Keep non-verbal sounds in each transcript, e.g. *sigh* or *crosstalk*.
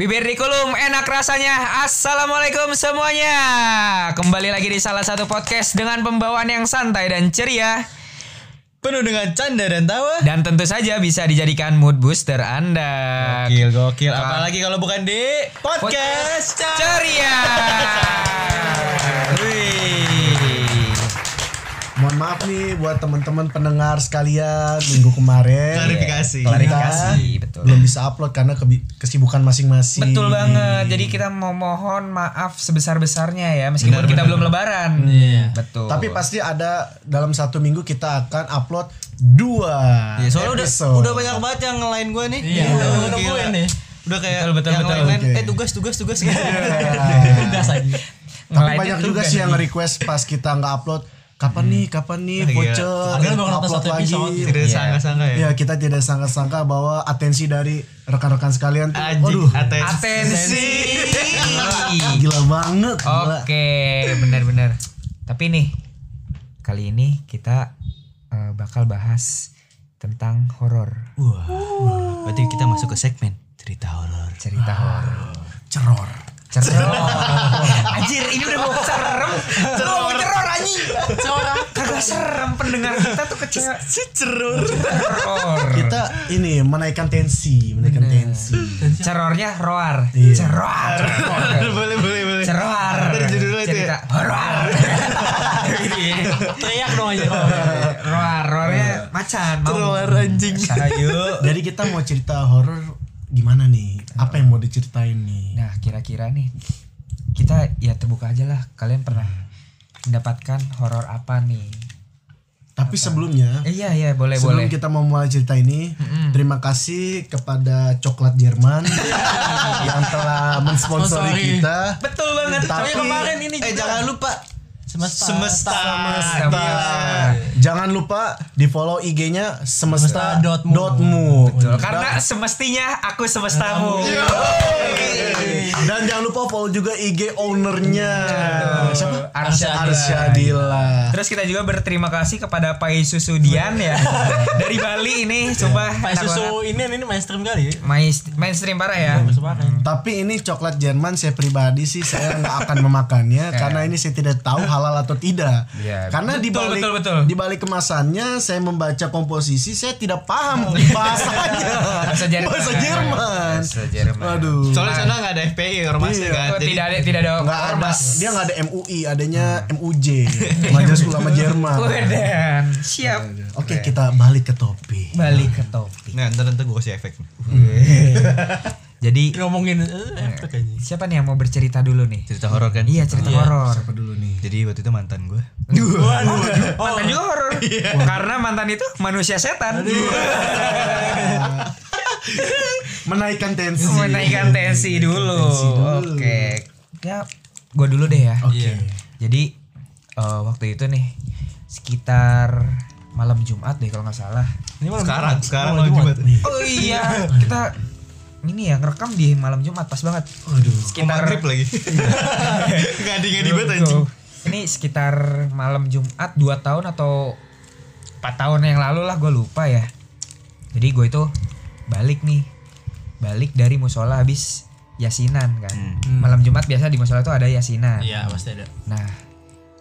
Bibir di kulum enak rasanya. Assalamualaikum semuanya. Kembali lagi di salah satu podcast dengan pembawaan yang santai dan ceria. Penuh dengan canda dan tawa. Dan tentu saja bisa dijadikan mood booster Anda. Gokil, gokil. Apalagi kalau bukan di Podcast podcast. ceria. Wih. Maaf nih buat teman-teman pendengar sekalian minggu kemarin. Klarifikasi. Klarifikasi, betul. Belum bisa upload karena kesibukan masing-masing. Betul banget. Jadi kita mau mohon maaf sebesar-besarnya ya meskipun kita belum lebaran. Iya. Betul. Tapi pasti ada dalam satu minggu kita akan upload dua Iya, soalnya udah episode. udah banyak banget yang ngelain gue nih. Iya, udah Gila. nungguin nih. Udah kayak Betul, betul, yang betul. lain-lain, Oke. eh tugas tugas tugas *laughs* gitu. Tugas aja. Tapi banyak juga tugas sih yang request pas kita nggak upload. Kapan nih, kapan nih, gila. voucher, nonton upload satu lagi. episode. Tidak Iya. sangka-sangka ya. Ya kita tidak sangka-sangka bahwa atensi dari rekan-rekan sekalian tuh, Anjing, waduh, atensi. Atensi. gila banget. Oke, benar-benar. Tapi nih kali ini kita eh, bakal bahas tentang horor, Wah. Berarti kita masuk ke segmen cerita horor. cerita horor. Ceror. Ceror. *laughs* Anjir, ini udah mau serem. Lu mau ceror anjing. Ceror. Kagak serem pendengar kita tuh kecewa. Cerur. Ceror. Kita ini menaikkan tensi, menaikkan tensi. Cerornya roar. Iya. Ceror. boleh boleh boleh. Ceror. Ntar judulnya itu Cerita ya. horor. Teriak dong aja. Roar, roarnya macan. Mau. Ceror anjing. Jadi kita mau cerita horor gimana nih? Apa yang mau diceritain nih? Nah, kira-kira nih kita ya terbuka aja lah. Kalian pernah mendapatkan horor apa nih? Tapi sebelumnya, Eh, iya iya boleh sebelum boleh. kita mau mulai cerita ini, terima kasih kepada coklat Jerman *laughs* yang telah mensponsori Sponsori. kita. Betul banget. Tapi- kemarin ini Eh juga- jangan lupa Semesta. semesta. Semesta. Jangan lupa di follow IG-nya semesta Semesta dot mu. dot mu. Betul, karena semestinya aku semestamu. Dan jangan lupa follow juga IG ownernya. Siapa? Arsyadila. Arsyadila. Terus kita juga berterima kasih kepada Pai Susudian ya *laughs* dari Bali ini coba Pak susu ini ini mainstream kali ya. mainstream parah ya. Tapi ini coklat Jerman saya pribadi sih saya nggak akan memakannya *laughs* karena ini saya tidak tahu halal atau tidak. Iya. Karena di Betul, balik betul, betul. di balik kemasannya saya membaca komposisi saya tidak paham *laughs* bahasanya. Bahasa Jerman. Bahasa Jerman. Bahasa Jerman. Aduh. Soalnya sana nggak ada FPI ormasnya Iya. kan. Oh, Jadi tidak ada tidak ada Nggak ada, dia nggak ada MUI, adanya MUJ, *laughs* Majelis Ulama Jerman. Wedan. Siap. Oke, kita balik ke topik. Balik ke topik. Nah, ntar ntar gue kasih efek. *laughs* Jadi Ngomongin eh, aja. siapa nih yang mau bercerita dulu nih? Cerita horor kan? Iya cerita horor. Apa dulu nih? Jadi waktu itu mantan gue. Mantan juga horor. Karena mantan itu manusia setan. *laughs* Menaikkan tensi. Menaikkan tensi dulu. Tensi dulu. Oke. Ya, gue dulu deh ya. Oke. Iya. Jadi eh, waktu itu nih sekitar malam Jumat deh kalau nggak salah. Ini malam Sekarang, Jumat. sekarang Malam malam Jumat. Oh iya, kita ini ya ngerekam di malam Jumat pas banget. Aduh. Sekitar maghrib lagi. *laughs* Ngadi-ngadi banget anjing. Tuh. Ini sekitar malam Jumat 2 tahun atau 4 tahun yang lalu lah gue lupa ya. Jadi gue itu balik nih. Balik dari musola habis yasinan kan. Malam Jumat biasa di musola tuh ada yasinan. Iya, pasti ada. Nah,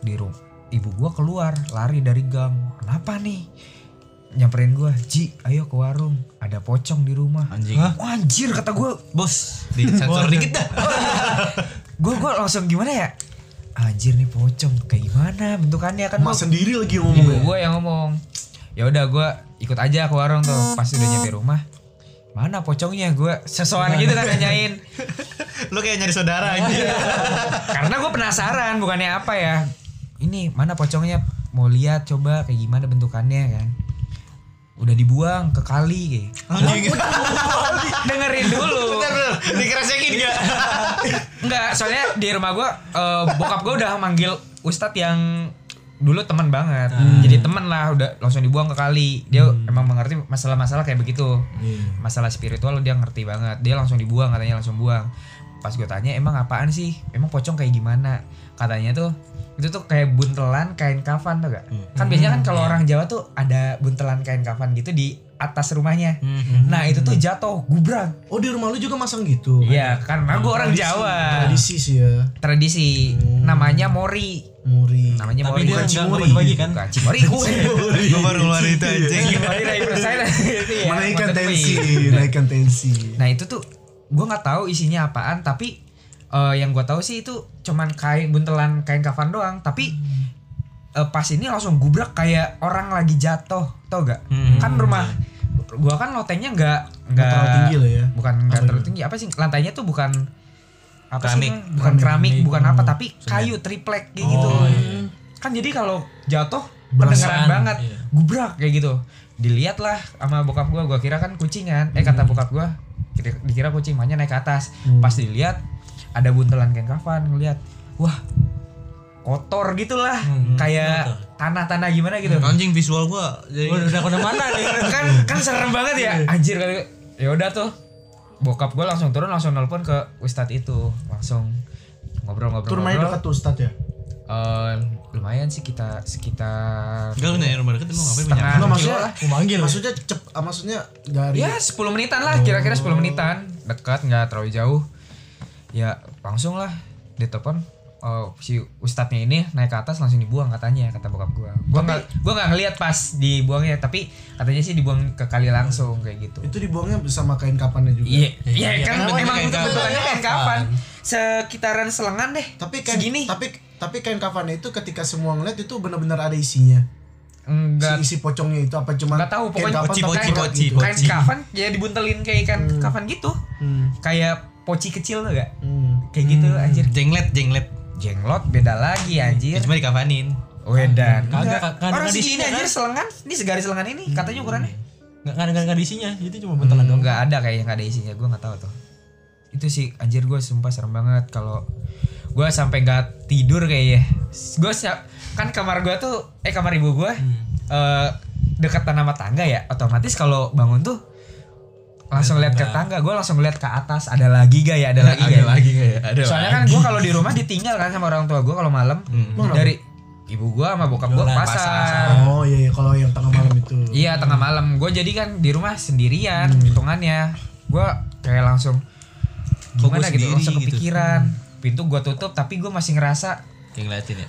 di rumah ibu gua keluar lari dari gang. Kenapa nih? Nyamperin gua, "Ji, ayo ke warung. Ada pocong di rumah." Anjing. Wah, anjir kata gua. Bos, di sensor dikit dah. *laughs* Gua gua langsung gimana ya? Anjir nih pocong kayak gimana bentukannya kan gua- sendiri lagi yang Ibu ngomong. gua yang ngomong. Ya udah gua ikut aja ke warung tuh. Pas udah nyampe rumah, mana pocongnya gua sesuatu gitu kan nanyain *laughs* Lu kayak nyari saudara anjing. *laughs* karena gue penasaran bukannya apa ya ini mana pocongnya mau lihat coba kayak gimana bentukannya kan udah dibuang ke kali kayak Anjing. *laughs* dengerin dulu. Bentar, bentar. Dikerasekin enggak? enggak *laughs* soalnya di rumah gue bokap gue udah manggil ustadz yang dulu teman banget. Jadi teman lah udah langsung dibuang ke kali dia emang mengerti masalah-masalah kayak begitu. Masalah spiritual dia ngerti banget. Dia langsung dibuang katanya langsung buang. Pas gue tanya emang apaan sih? Emang pocong kayak gimana? Katanya tuh itu tuh kayak buntelan kain kafan tuh gak kan biasanya kan kalau orang Jawa tuh ada buntelan kain kafan gitu di atas rumahnya. Nah itu tuh jatuh gubrak. Oh di rumah lu juga masang gitu? Iya karena gue orang Tradisi- Jawa. Tradisi sih ya. Tradisi namanya mori. Muri. Namanya Tapi mori. dia bukan enggak Cimori. bagi kan. Bukan Cimori. *laughs* Gue baru ngeluarin itu anjing. Cimori. Menaikkan tensi, gue. naikkan tensi. Nah itu tuh gue nggak tahu isinya apaan tapi eh, yang gue tahu sih itu cuman kain buntelan kain kafan doang. Tapi eh, pas ini langsung gubrak kayak orang lagi jatuh tau gak? Kan rumah gua kan lotengnya nggak nggak terlalu tinggi lah ya. bukan nggak terlalu gitu? tinggi. Apa sih? Lantainya tuh bukan apa Keramik. sih bukan keramik. bukan apa tapi kayu triplek kayak gitu. Oh, iya. kan jadi kalau jatuh Berasaan, kedengeran banget iya. gubrak kayak gitu. Dilihat lah sama bokap gua gua kira kan kucingan. Eh kata bokap gua kira- dikira kucing makanya naik ke atas. Pas dilihat ada buntelan kain kafan ngeliat wah kotor gitulah kayak tanah-tanah gimana gitu Anjing visual gua jadi Udah udah ke mana nih? *laughs* kan kan serem banget ya anjir kali ya udah tuh bokap gua langsung turun langsung nelpon ke ustadz itu langsung ngobrol-ngobrol rumahnya ngobrol dekat tuh Ustadz ya? Eh, lumayan sih kita sekitar Enggak nanya rumah deket emang ngapain banyak. Enggak maksudnya lah. Mau manggil. Maksudnya cep, ah, maksudnya dari Ya 10 menitan lah kira-kira 10 menitan dekat nggak terlalu jauh ya langsung lah ditelepon oh, si ustadznya ini naik ke atas langsung dibuang katanya kata bokap gua gua nggak gua nggak ngeliat pas dibuangnya tapi katanya sih dibuang ke kali langsung kayak gitu itu dibuangnya bersama kain kapannya juga. iya iya Iya, kan kan emang kain betul betulannya kain kapan sekitaran selengan deh Tapi kain segini tapi tapi kain kafannya itu ketika semua ngeliat itu benar-benar ada isinya. enggak Si isi pocongnya itu apa cuma nggak tahu kain pokoknya kafan poci, tapi poci, berat poci, gitu. poci. kain kafan ya dibuntelin kayak ikan kafan gitu Hmm. kayak poci kecil tuh gak Hmm. kayak gitu anjir Jenglet, jenglet. jenglot beda lagi anjir Cuma dikafanin. Wedan. Kagak, Enggak. kagak Orang ada segini anjir kan? selengan. Ini segaris selengan ini katanya ukurannya. Enggak enggak enggak ada isinya. Itu cuma bentelan doang. Enggak ada kayaknya enggak ada isinya. Gua enggak tahu tuh. Itu sih anjir gue sumpah serem banget kalau gue sampai nggak tidur kayaknya. Gue kan kamar gua tuh eh kamar ibu gua eh dekat sama tangga ya. Otomatis kalau bangun tuh langsung lihat ke tangga, gue langsung lihat ke atas ada lagi gak ya, ada lagi gak? ya? kayak ada. Soalnya kan gue kalau di rumah ditinggal kan sama orang tua gue kalau malam dari ibu gue sama bokap gue pasar. Oh iya, iya kalau yang tengah malam itu. Iya tengah malam gue jadi kan di rumah sendirian hitungannya gue kayak langsung gimana gitu langsung gitu? kepikiran pintu gue tutup tapi gue masih ngerasa Kayak ngeliatin ya.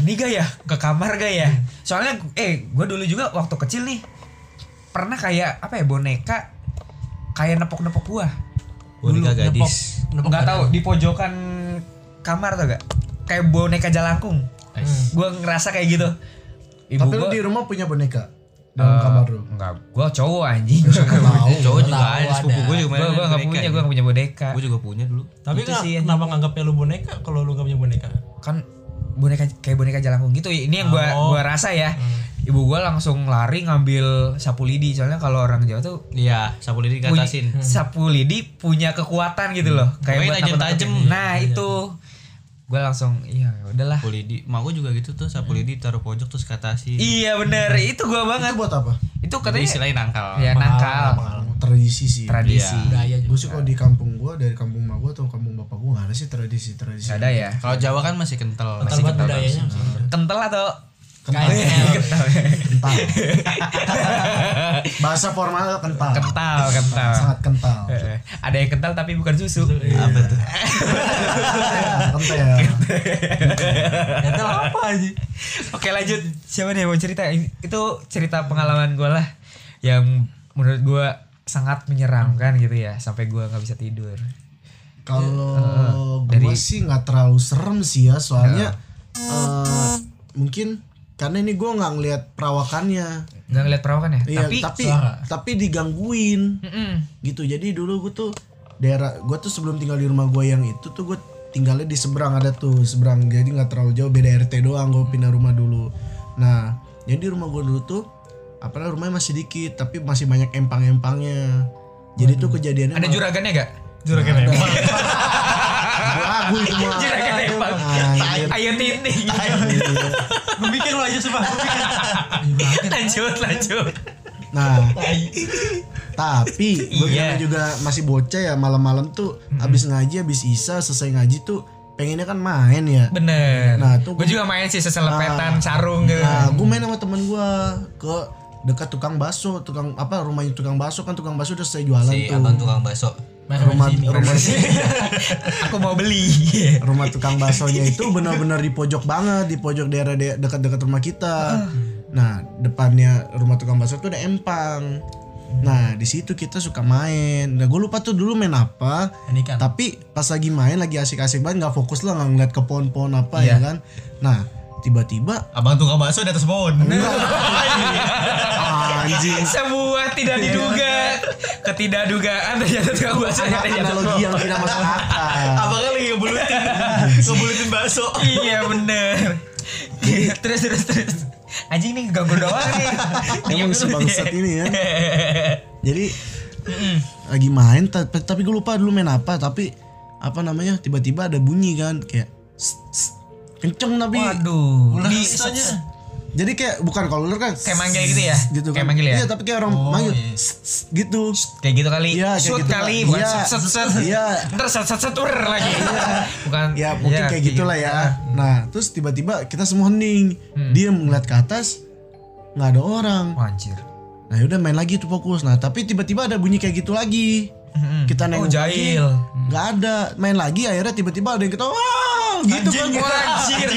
ini gak ya ke kamar gak ya soalnya eh gue dulu juga waktu kecil nih pernah kayak apa ya boneka kayak nepok-nepok gua Boneka Dulu, gadis. Nepok. nggak badan. tahu di pojokan kamar tuh gak kayak boneka jalangkung. Gue ngerasa kayak gitu. Ibu Tapi lu gua di rumah punya boneka dalam eh, kamar lu. enggak gue cowok anjing. *laughs* Cowok juga tahu ada, sepupu ada. gue juga main gue gue nggak punya gue nggak punya boneka. Gue juga punya dulu. Tapi Itu kan sih, kenapa nganggapnya lu boneka kalau lu gak punya boneka? kan boneka kayak boneka jalangkung gitu. Ini yang gua Oh. gua rasa ya ibu gua langsung lari ngambil sapu lidi soalnya kalau orang Jawa tuh Iya, sapu lidi punya, katasin. sapu lidi punya kekuatan gitu loh kayak Pokoknya buat tajem-tajem. nakut-nakutin. nah itu gua langsung iya udahlah Sapu lidi. Mak gue juga gitu tuh, sapu lidi taruh pojok terus katasin. iya bener itu gua banget Itu buat apa? itu Jadi katanya istilahnya nangkal. ya nakal Tradisi sih. tradisi Budaya Gue juga. sih kalau di kampung gua dari kampung mak gua atau kampung bapak gua nggak ada sih tradisi tradisi. Gak ada ya Kalau Jawa kan masih kental. Kental banget budayanya. kental atau Kental. kental kental. *laughs* Bahasa formal kental. kental kental Sangat kental. Eh, ada yang kental tapi bukan susu Apa tuh? *laughs* kental. Kental apa aja? Oke lanjut Siapa nih yang mau cerita Itu cerita pengalaman gue lah Yang menurut gue Sangat menyeramkan gitu ya Sampai gue gak bisa tidur Kalau dari- gua sih nggak terlalu serem sih ya, soalnya eh, mungkin karena ini gua nggak ngelihat perawakannya. Gak ngeliat perawakan ya Iya, Tapi tapi suara. tapi digangguin Mm-mm. gitu. Jadi dulu gua tuh daerah gua tuh sebelum tinggal di rumah gua yang itu tuh gua tinggalnya di seberang ada tuh seberang jadi nggak terlalu jauh beda RT doang gua pindah rumah dulu. Nah jadi rumah gua dulu tuh apalagi rumahnya masih dikit tapi masih banyak empang-empangnya. Jadi tuh kejadiannya Ada malah- juragannya gak? Juragan emang. Lagu *laughs* itu mah. Juragan Anjir. Ayo tinting Gue bikin lu aja sumpah. Lanjut lanjut. Nah, tapi gue Iya. juga masih bocah ya malam-malam tuh abis ngaji abis isa selesai ngaji tuh pengennya kan main ya. Bener. Nah, tuh Gue juga main sih seselepetan sarung gitu. Nah, gue main sama temen gue ke dekat tukang bakso tukang apa rumahnya tukang bakso kan tukang bakso udah saya jualan Si tuh. abang tukang bakso. rumah rumah *laughs* Aku mau beli. rumah tukang baksonya itu benar-benar di pojok banget di pojok daerah de- dekat-dekat rumah kita nah depannya rumah tukang bakso tuh ada empang nah di situ kita suka main nah gue lupa tuh dulu main apa kan. tapi pas lagi main lagi asik-asik banget nggak fokus lah nggak ngeliat ke pohon-pohon apa ya Iya. kan nah tiba-tiba Abang tukang bakso di atas pohon. anjing Sebuah tidak diduga ketidakdugaan ternyata tukang bakso ada analogi yang tidak masuk akal Abangnya lagi ngebulutin. ngebulutin bakso. Iya bener. terus terus terus. Anjing nih ganggu doang nih. emang si bangsat ini ya *laughs* jadi lagi main ta- tapi gue lupa dulu main apa tapi apa namanya tiba-tiba ada bunyi kan kayak. Kenceng tapi Waduh. Ular Di, bisanya. jadi kayak bukan kalau ular kan kayak manggil gitu ya? gitu Kayak kan manggil ya? iya tapi kayak orang manggil iya. Gitu Kayak gitu kali. Iya, kayak Shoot gitu, kali, bukan Iya. set set set. Iya. Ntar set set set ur lagi. *laughs* Bukan. ya mungkin Iya, kayak gitulah ya nah terus tiba-tiba kita semua hening Hmm. dia ngeliat ke atas nggak ada orang Wah, anjir. nah yaudah main lagi tuh fokus nah tapi tiba-tiba ada bunyi kayak gitu lagi kita Oh, nengok lagi jahil. nggak ada main lagi akhirnya tiba-tiba ada yang ketawa! Gitu kan Wah, anjir.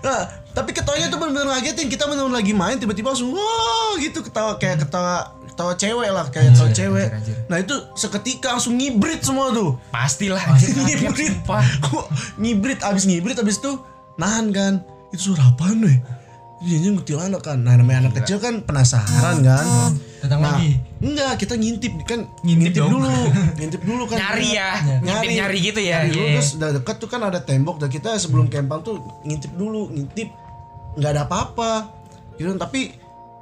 nah, tapi ketawanya tuh bener-bener ngagetin. Kita bener-bener lagi main tiba-tiba langsung wah gitu. Ketawa kayak ketawa ketawa cewek lah kayak ketawa cewek. anjir, anjir. nah itu seketika langsung ngibrit semua tuh. Pastilah *laughs* anjir. ngibrit. Kok ngibrit? Abis ngibrit abis itu nahan kan. Itu suara apaan weh? Iya kuntilanak kan. Nah namanya anak kecil kan penasaran kan. Datang Nah lagi. Enggak kita ngintip kan Ngintip Ngintip, dong. dulu *laughs* Ngintip dulu kan Nyari ya. Nyari Ngintip nyari gitu ya. Nyari dulu Iya. terus udah deket tuh kan ada tembok Dan kita sebelum kempang tuh ngintip dulu Ngintip nggak ada apa-apa gitu Tapi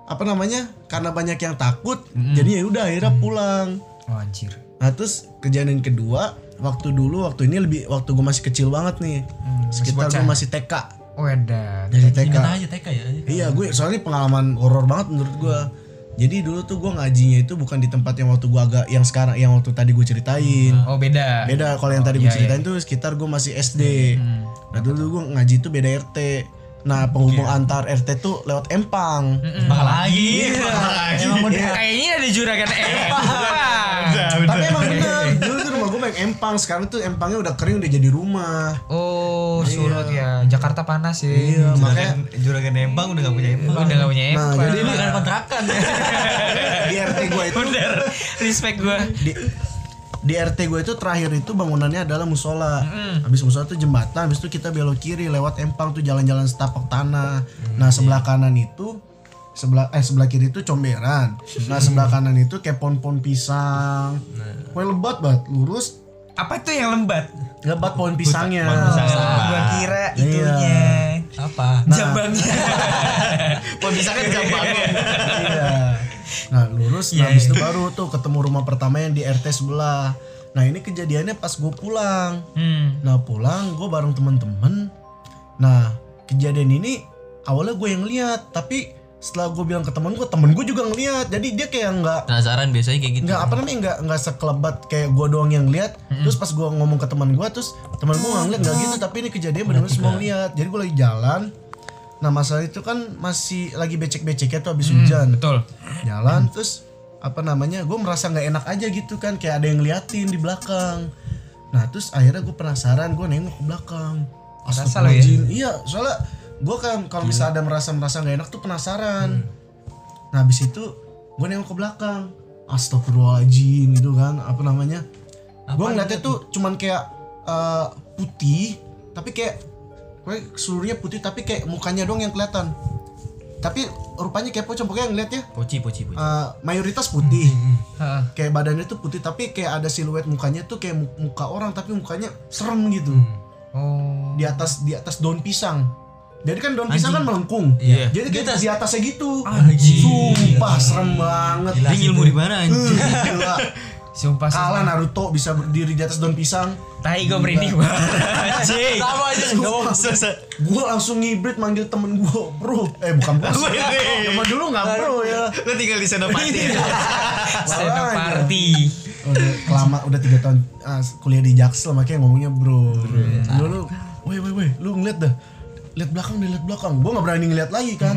apa namanya Karena banyak yang takut Jadi ya udah akhirnya pulang Oh, anjir. Nah terus kejadian kedua waktu dulu waktu ini lebih waktu gue masih kecil banget nih masih sekitar gue masih TK Oh, edan. dari TK Ingat aja TK ya. iya gue soalnya pengalaman horor banget menurut gue jadi dulu tuh gue ngajinya itu bukan di tempat yang waktu gue agak yang sekarang yang waktu tadi gue ceritain. Oh, beda. beda kalau yang tadi gue iya, ceritain tuh sekitar gue masih SD nah dulu gue ngaji tuh beda RT nah penghubung antar RT tuh lewat empang. Bakal lagi. Emang bener. Kayaknya ada juragan empang. tapi emang bener dulu tuh rumah gue banyak empang sekarang tuh empangnya udah kering udah jadi rumah Oh, surut ya. Jakarta panas ya. iya makanya Juragan Empang udah gak punya empang. Udah gak punya Nah, empang. jadi ini Bukan kontrakan ya. di RT gue itu Bener. Respect gue. di di RT gue itu terakhir itu bangunannya adalah musola. Habis musola itu jembatan, habis itu kita belok kiri lewat empang tuh jalan-jalan setapak tanah. Nah, sebelah kanan itu sebelah eh sebelah kiri itu comberan. Nah, sebelah kanan itu kayak pohon-pohon pisang. Kue lebat banget, lurus Apa tuh yang lembat? lebat pohon pisangnya. Gua kira itunya. Apa? Jambangnya. *laughs* Pohon pisangnya jambangnya. Iya. Nah lurus, nah habis itu baru tuh ketemu rumah pertama yang di RT sebelah. Nah ini kejadiannya pas gue pulang. Hmm. Nah pulang gue bareng temen-temen. Nah kejadian ini awalnya gue yang lihat, tapi setelah gue bilang ke temen gue, temen gue juga ngeliat. Jadi dia kayak nggak Penasaran biasanya kayak gitu. nggak apa namanya nggak nggak sekelebat kayak gue doang yang lihat. Terus pas gue ngomong ke teman gue, terus teman gue nggak ngeliat nggak gitu. Tapi ini kejadian benar-benar semua ngeliat. Jadi gue lagi jalan. Nah masalah itu kan masih lagi becek-beceknya tuh habis hujan Betul. jalan terus apa namanya gue merasa nggak enak aja gitu kan kayak ada yang ngeliatin di belakang nah terus akhirnya gue penasaran gue nengok ke belakang Merasa lo ya? Iya soalnya gue kan kalau misalnya ada merasa merasa nggak enak tuh penasaran. Nah habis itu gue nengok ke belakang. Astagfirullahaladzim gitu kan apa namanya? Gue ngeliatnya tuh cuman kayak eh, putih tapi kayak kayak seluruhnya putih tapi kayak mukanya dong yang kelihatan. Tapi rupanya kayak pocong pokoknya ngeliatnya Poci, poci, poci. eh, mayoritas putih. Heeh. kayak badannya tuh putih tapi kayak ada siluet mukanya tuh kayak mu- muka orang tapi mukanya serem gitu. Oh. di atas di atas daun pisang jadi kan daun pisang kan melengkung Iya. jadi kayak di atasnya gitu Anjing. sumpah serem banget Dia ngilmu di mana anjing? Gila. *laughs* Sumpah kalah sumpah. Naruto bisa berdiri di atas daun pisang Tai gue merinding banget. Anjing. *laughs* Sama aja mau. gue langsung ngibrit manggil temen gue bro eh bukan bro zaman dulu nggak bro ya Lu tinggal di *laughs* Senopati. Senopati. udah kelama udah tiga tahun ah, kuliah di Jaksel makanya ngomongnya bro lu lu weh weh weh lu ngeliat dah lihat belakang deh lihat belakang gue nggak berani ngeliat lagi kan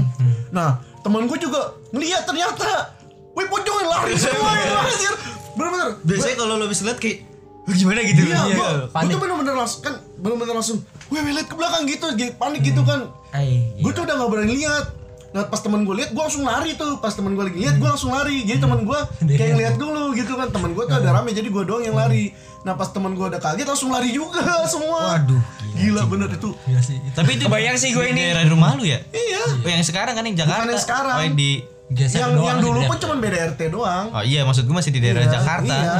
nah temen gue juga ngeliat ternyata wih pocong lari semua *laughs* ya anjir bener-bener Biasanya kalau lo bisa lihat kayak "Wah, gimana gitu. Iya, gua, gua panik. tuh bener-bener langsung kan bener-bener langsung, weh, liat ke belakang gitu, jadi panik gitu kan. Ay, Gue tuh udah gak berani lihat. Nah pas temen gue lihat, gue langsung lari tuh. Pas temen gue lagi lihat, gue langsung lari. Jadi temen gue *laughs* kayak ngeliat dulu gitu kan. Temen gue tuh ada rame, jadi gue doang yang lari. Nah pas temen gue udah kaget, langsung lari juga *laughs* semua. Waduh, gila, bener itu. Iya sih. Tapi itu Kebayang sih gue di ini. daerah rumah lu ya? Iya. Oh, yang sekarang kan yang Jakarta. yang sekarang. Oh, yang di geser Yang doang yang dulu pun cuma beda RT doang. Oh iya, maksud gue masih di daerah Iya, Jakarta. Iya.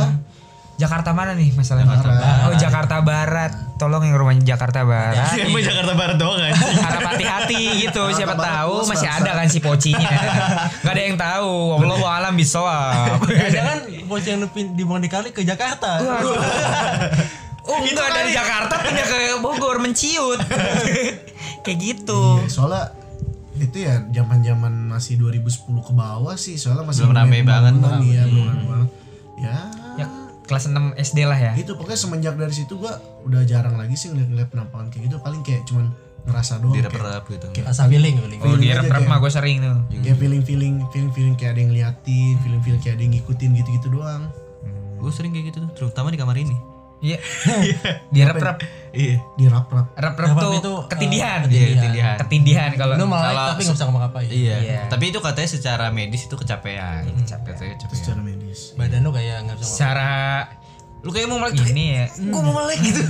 Jakarta mana nih masalahnya? Jakarta Barat. Oh Jakarta Barat. Tolong yang rumahnya Jakarta Barat. Emang Jakarta Barat doang kan? Harap hati-hati gitu. Jakarta Siapa Barat tahu bos, masih bangsa. ada kan si pocinya. Gak ada yang tahu. Allah alam bisoab. Jangan *laughs* bos yang dibuang di kali ke Jakarta. *laughs* Oh itu dari Jakarta pindah ke Bogor menciut. *laughs* Kayak gitu. Iya, soalnya itu ya zaman-zaman masih 2010 ke bawah sih soalnya masih Belum rame banget. pembangunan, Iya, belum rame banget. Ya, Ya kelas 6 SD lah ya. itu pokoknya semenjak dari situ gua udah jarang lagi sih ngeliat-ngeliat penampakan kayak gitu paling kayak cuman ngerasa doang kayak, Direp-rep gitu. Rasa feeling, feeling. Oh di aja rep-rep kayak- mah gue sering tuh. kayak feeling feeling feeling feeling kayak ada yang liatin feeling feeling kayak ada yang ngikutin gitu-gitu doang Gue sering kayak gitu tuh, terutama di kamar ini. Iya. *laughs* Di rep-rep. Iya. di rap rap Rep-rep Rep-rep tuh itu, ketindihan. eh, Iya, ketindihan. Ketindihan kalau Lu malah Kalau tapi nggak bisa ngapa-ngapain. Iya. Iya. Tapi itu katanya secara medis itu kecapean. Kecapean. kecapean. secara medis Badan lu kayak nggak bisa secara Lu kayak mau melek ini ya. *laughs* Gue mau melek gitu.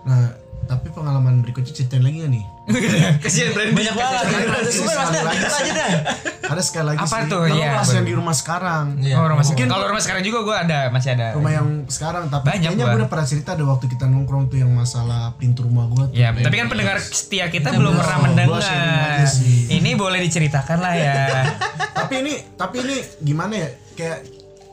nah tapi pengalaman berikutnya ceritain lagi gak nih *laughs* Kasihan Brandi. Banyak banget. Ada Mas Dan, kita aja dah. ada sekali lagi Apa sih tuh? kalau Iya. pas yang di rumah sekarang. Oh, rumah Mungkin- sekarang. Kalau rumah sekarang juga gue ada, masih ada. rumah yang sekarang tapi Banyak kayaknya gua. gue udah pernah cerita ada waktu kita nongkrong tuh yang masalah pintu rumah gue tuh Ya, tapi kan pendengar setia kita belum pernah Gua mendengar. Ini boleh diceritakan lah ya. *laughs* tapi ini tapi ini gimana ya kayak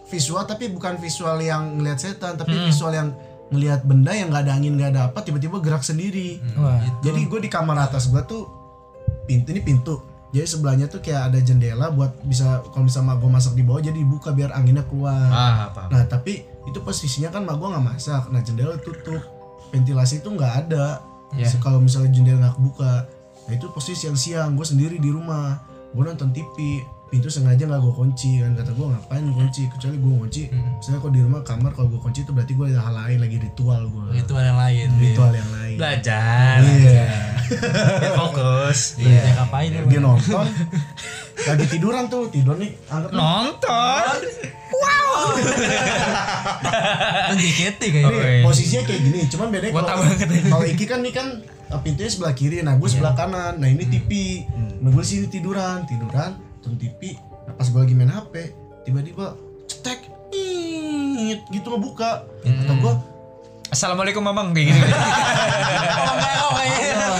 visual tapi bukan visual yang ngelihat setan tapi Hmm. visual yang ngelihat benda yang nggak ada angin nggak ada apa tiba-tiba gerak sendiri. Wah. jadi gue di kamar atas gue tuh pintu ini pintu. Jadi sebelahnya tuh kayak ada jendela buat bisa kalau misalnya gue masak di bawah jadi dibuka biar anginnya keluar. Ah, apa? nah tapi itu posisinya kan mak gue nggak masak. Nah jendela tutup ventilasi itu nggak ada. Iya. Se- kalau misalnya jendela nggak kebuka nah itu posisi siang-siang gue sendiri di rumah. Gue nonton TV pintu sengaja nggak gue kunci kan kata gue ngapain kunci kecuali gue kunci misalnya kalau di rumah kamar kalau gue kunci itu berarti gue ada hal lain lagi ritual gue Itu yang lain. ritual yang lain Belajar. iya *laughs* Fokus. Iya. Dia ngapain ya? dia nonton lagi tiduran tuh tidur nih anggap Nonton. Kan JKT Ini kayaknya. Woi. posisinya kayak gini, cuman bedanya Gua kalau ini. kalau Iki kan nih kan pintunya sebelah kiri, nah gue sebelah kanan. Nah ini TV, nah gue sini tiduran, tiduran, nonton TV. Nah pas gue lagi main HP, tiba-tiba cetek, Iit, gitu ngebuka. Kata gue, Assalamualaikum Mamang kayak gitu. Oh.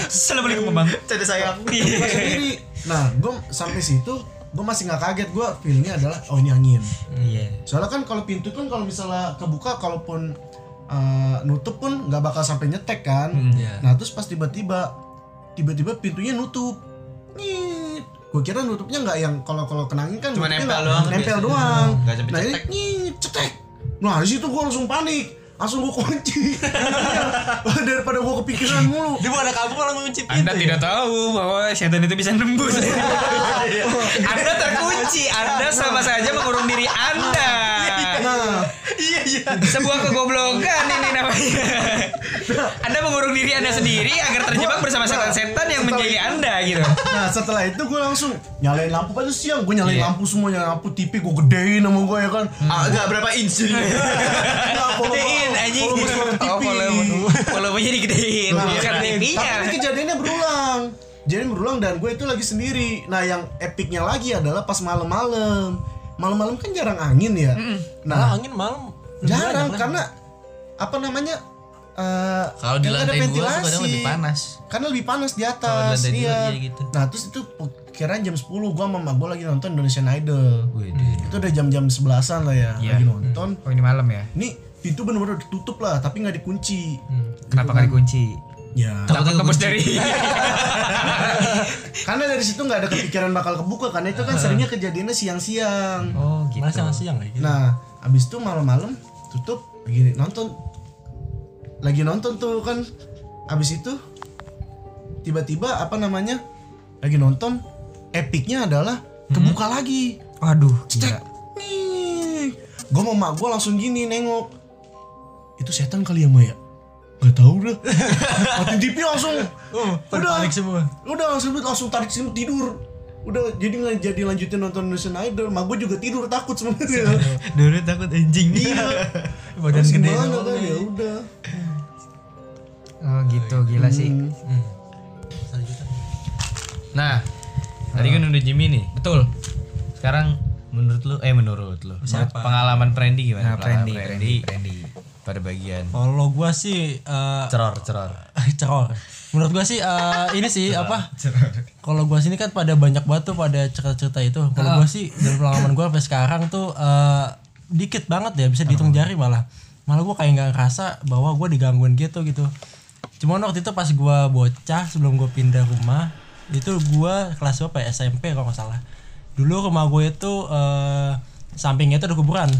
*laughs* Assalamualaikum Mamang. Canda sayang. gue sendiri. Nah gue sampai situ, gue masih nggak kaget. Gue feelingnya adalah, oh ini angin. Iya. Soalnya kan kalau pintu kan kalau misalnya kebuka, kalaupun uh, nutup pun nggak bakal sampai nyetek kan. Iya. Nah terus pas tiba-tiba tiba-tiba pintunya nutup. Gue kira nutupnya nggak yang kalau kalau kena angin kan Cuma nempel doang Nempel doang. Nah ini cetek. Nah di situ gue langsung panik. Langsung gue kunci. *laughs* Daripada gue kepikiran mulu. Dia bukan ada kabur kalau ngunci pintu. Anda tidak tahu bahwa setan itu bisa nembus. *laughs* anda terkunci. Anda sama saja mengurung diri Anda. Nah, Iya iya. Sebuah kegoblokan ini *laughs* namanya. Anda mengurung diri Anda sendiri agar terjebak bersama setan-setan yang menjadi Anda gitu. nah setelah itu gue langsung nyalain lampu pada siang. Gue nyalain Iya. lampu semuanya lampu TV gue gedein sama gue ya kan. Agak berapa inch ini? *laughs* Nah, follow- Gedein TV. Oh, volume volumenya digedein. Nah, Bukan TV-nya. Tapi kejadiannya berulang. Jadi berulang dan gue itu lagi sendiri. Nah, yang epicnya lagi adalah pas malam-malam. Malam-malam kan jarang angin ya. Nah, Nah, angin malam. jarang karena apa namanya? eh, Kalau di nggak ada lantai dua kadang lebih panas. Karena lebih panas di Kalau di atas. lantai dua Iya. iya gitu. Nah, terus itu kira jam 10 gua sama mak gua lagi nonton Indonesian Idol. Wih, Itu udah jam-jam 11-an lah ya, Iya. lagi nonton. Oh ini malam ya? Ini pintu bener-bener ditutup lah, tapi nggak dikunci. Kenapa nggak dikunci? Ya. Takut tembus dari. *laughs* Karena dari situ nggak ada kepikiran bakal kebuka karena itu kan seringnya kejadiannya siang-siang. Oh gitu. Malah siang-siang gitu. Nah, abis itu malam-malam tutup lagi nonton lagi nonton tuh kan abis itu tiba-tiba apa namanya lagi nonton epicnya adalah kebuka lagi Waduh, gila. nih gue sama mak gue langsung gini nengok itu setan kali ya Maya Gak tau udah Mati TV langsung Oh, Udah. panik semua. Udah langsung langsung tarik sini tidur Udah jadi nggak jadi lanjutin nonton Indonesian Idol Mak gue juga tidur takut sebenarnya *laughs* Dulu takut anjing. Iya *laughs* Badan Harus gede doang kan ya udah Oh gitu, gila sih. Selanjutnya. Nah, tadi kan udah Jimmy nih. Betul. Sekarang menurut lu eh menurut lu menurut pengalaman Trendy gimana? Nah, Pengalaman Trendy, Trendy, Trendy. Pada bagian Kalau gua sih eh ceror ceror. *laughs* ceror. Menurut gua sih eh, ini sih apa? Kalau gua sini kan pada banyak banget tuh pada cerita-cerita itu. Kalau gua sih dari pengalaman gua sampai sekarang tuh eh, dikit banget ya bisa dihitung jari malah. Malah gua kayak nggak ngerasa bahwa gua digangguin gitu gitu. Cuman waktu itu pas gua bocah sebelum gua pindah rumah itu gua kelas berapa ya SMP kalau nggak salah. Dulu rumah gue itu eh, sampingnya itu ada kuburan.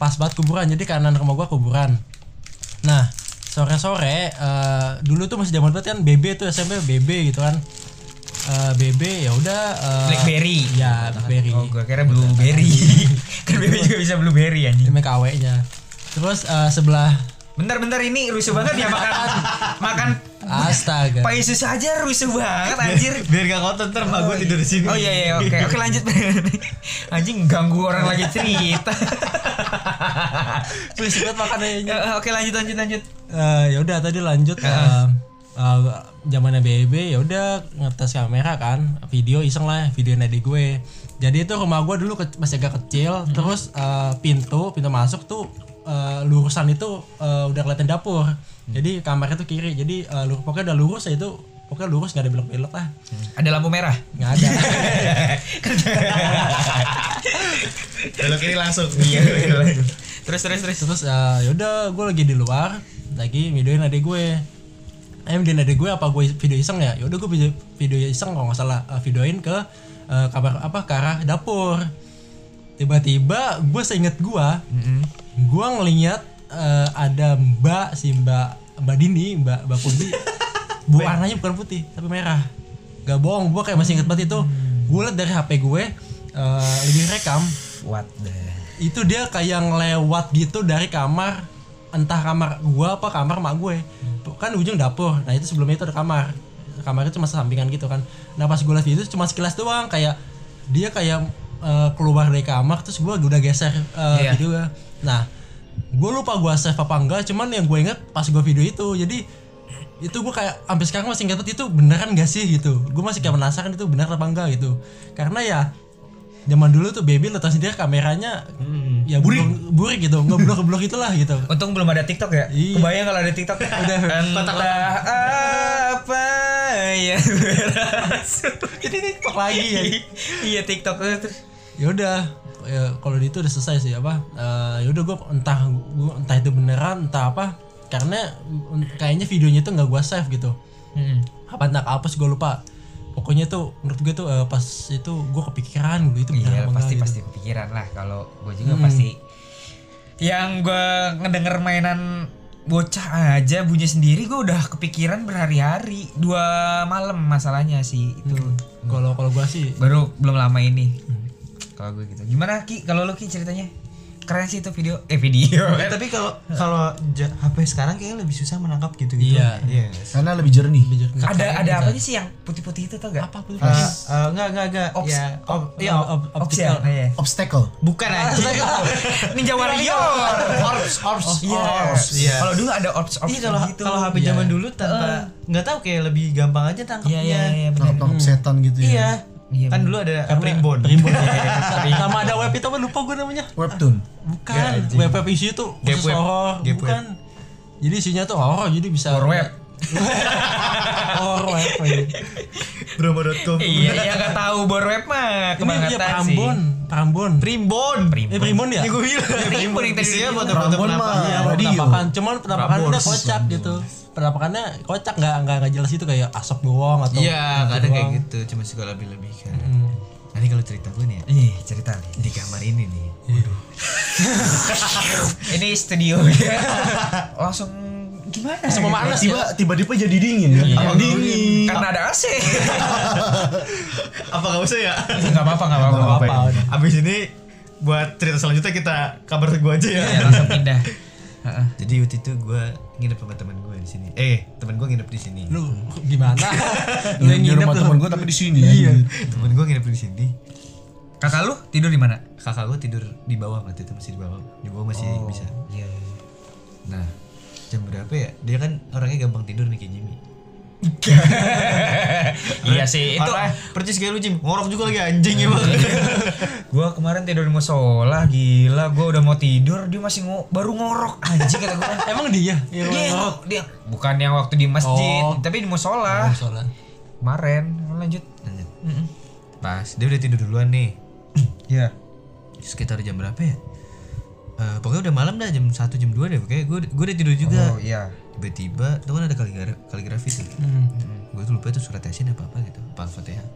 Pas banget kuburan jadi kanan rumah gua kuburan. Nah, sore-sore eh, dulu tuh masih zaman banget kan BB tuh SMP BB gitu kan. Eh, BB ya udah eh, Blackberry. Ya, Blackberry. Oh, gua kira blueberry. *laughs* kan bebek juga bisa blueberry anjing. Ini KW-nya. Terus eh, sebelah Bentar-bentar ini rusuh banget ya makan *laughs* makan astaga. Pak Yesus aja rusuh banget anjir. Biar gak kotor ntar mak gue tidur di sini. Oh iya iya oke oke lanjut. *laughs* Anjing ganggu orang lagi cerita. *laughs* Please banget makannya. Eh, Oke lanjut lanjut lanjut. Eh, ya udah tadi lanjut eh, eh, zamannya BB ya udah ngetes kamera kan video iseng lah video adik gue jadi itu rumah gue dulu ke- masih agak kecil terus eh, pintu pintu masuk tuh eh, lurusan itu eh, udah kelihatan dapur. Jadi kamarnya tuh kiri. Jadi eh, lur- pokoknya udah lurus ya itu pokoknya lurus nggak ada belok-belok lah. Ada lampu merah. nggak ada. *laughs* Belok kiri langsung. *laughs* Iya. terus terus terus. terus eh, yaudah gue lagi di luar lagi videoin adik gue. Eh videoin adik gue apa gue video iseng ya? Yaudah gue video, video iseng kalau nggak salah eh, videoin ke eh, kabar apa ke arah dapur tiba-tiba gue seinget gue gue ngeliat eh, ada mbak si mbak mbak Dini mbak mbak Pundi *laughs* bu warnanya bukan putih tapi merah. Gak bohong gue kayak masih inget banget itu. Gue liat dari HP gue eh, lagi rekam. What the? Itu dia kayak ngelewat gitu dari kamar entah kamar gua apa kamar mak gue. Kan ujung dapur nah itu sebelumnya itu ada kamar. Kamar itu cuma sampingan gitu kan. Nah pas gue lihat itu cuma sekilas doang kayak dia kayak eh, keluar dari kamar terus gue udah geser eh, Iya. video gue nah gue lupa gue save apa enggak cuman yang gue inget pas gue video itu jadi itu gue kayak sampai sekarang masih ingat itu beneran gak sih? gitu. Gue masih kayak penasaran itu bener apa enggak? gitu. Karena ya zaman dulu tuh baby lo tau sendiri kameranya ya burik burik gitu ngeblok ngeblok itulah gitu *laughs* Untung belum ada TikTok ya. Iya. Kebayang kalau ada TikTok. *laughs* Udah. Entah apa ya *laughs* jadi tiktok lagi ya Iya TikTok itu. ya udah ya kalau itu udah selesai sih apa Eh, ya udah gue entah gua, entah itu beneran entah apa karena mm, kayaknya videonya tuh nggak gue save gitu Hmm. apa entah apa sih gue lupa pokoknya tuh menurut gue tuh eh, pas itu gue kepikiran gue itu Iya pasti enggak pasti kepikiran lah. Kalau gue juga pasti yang gue ngedenger mainan bocah aja bunyi sendiri gue udah kepikiran berhari-hari. Dua malam masalahnya sih itu. Gitu. kalau kalau gue sih baru belum lama ini. Kalau gue gitu. Gimana ki? Kalau lu ki ceritanya keren sih itu video eh video Eh, tapi kalau kalau HP sekarang kayaknya lebih susah menangkap gitu gitu. Iya. Iya. nggak sih? Karena lebih jernih ada ada apa sih yang putih-putih itu tau gak apa tuh Eh, eh, enggak enggak enggak. Ya, iya, op- Op- op- opsial iya. Obstacle bukan aja. *laughs* Ninja Warrior Orbs Orbs Iya. Iya. Kalau dulu ada orbs orbs Iya kalau gitu. kalau HP zaman dulu tanpa nggak tahu kayak lebih gampang aja tangkapnya. Iya iya iya. Tangkap tangkap setan gitu ya Iya. Iya, kan dulu ada primbon. Primbon ya. *laughs* sama ada web itu apa? Lupa gue namanya. Webtoon. Bukan. Web web isi itu Gap khusus web. horor bukan. Jadi isinya tuh horor jadi bisa Horror web. Horror web iya. Drama.com. Iya, iya nggak tahu bor web mah ini dia kebangetan sih. Prambon Prambon Primbon. eh Primbon ya Gue bilang. Primbon yang tadi dibilang. foto-foto Prambon penampakan. mah. Iya, radio. penampakan. Cuman penampakannya udah kocak gitu. Penampakannya kocak nggak nggak nggak jelas itu kayak asap doang atau Iya, gitu kadang kayak doang. gitu, cuma suka lebih-lebihkan. Hmm. Nanti kalau cerita gue nih ya, Ih, cerita nih. di kamar ini nih. *laughs* Ini studio langsung gimana? Semua panas ya. tiba tiba tiba jadi dingin ya Iya. Dingin Karena ada AC. *laughs* Apa gak usah ya? Nggak apa-apa, nggak apa-apa. Nggak apa-apa. Abis ini buat cerita selanjutnya kita kabar gue aja ya. Ya langsung pindah. *laughs* Heeh. Jadi waktu itu gue nginep sama teman gue di sini. Eh, teman gue nginep di sini. Lu gimana? *laughs* Lu yang nginep tuh. temen gue tapi di sini ya. Iya. Temen gue nginep di sini. Kakak lu tidur di mana? Kakak gue tidur di bawah waktu itu masih di bawah. Di bawah masih bisa. Iya. Nah, jam berapa ya? Dia kan orangnya gampang tidur nih kayak Jimmy. *laughs* Iya sih, itu Parah, percis kayak lu Jim. Ngorok juga lagi anjing emang. gua kemarin tidur di musola, gila, gua udah mau tidur, dia masih ngo baru ngorok anjing kata gua. *laughs* Emang dia? Dia, dia bukan yang waktu di masjid, Oh. tapi di musola. Soalnya. Kemarin, lanjut. Lanjut. Pas dia udah tidur duluan nih. *clears throat* Iya. Sekitar jam berapa ya? Eh, pokoknya udah malam dah jam 1 jam 2 deh pokoknya gue gue udah tidur juga Oh iya. tiba-tiba itu kan ada kaligra kaligrafi tuh Hmm. gue tuh lupa itu surat yasin apa apa gitu apa fatihah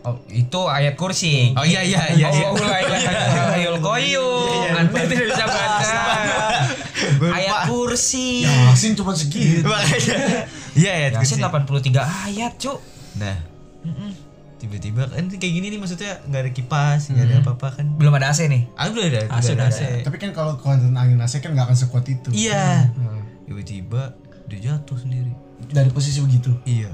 Oh, itu ayat kursi. oh iya iya iya, iya. Oh, la ilaha illallahul qayyum. Anda tidak bisa baca. Ayat kursi. Yasin cuma segitu. Makanya. iya ya Yasin 83 ayat, Cuk. nah tiba-tiba kan kayak gini nih maksudnya nggak ada kipas nggak ada apa-apa kan. Belum ada AC nih. ah udah ada AC ada AC. Tapi kan kalau konten angin AC kan nggak akan sekuat itu. iya. Tiba-tiba dia jatuh sendiri. Dari posisi begitu. iya.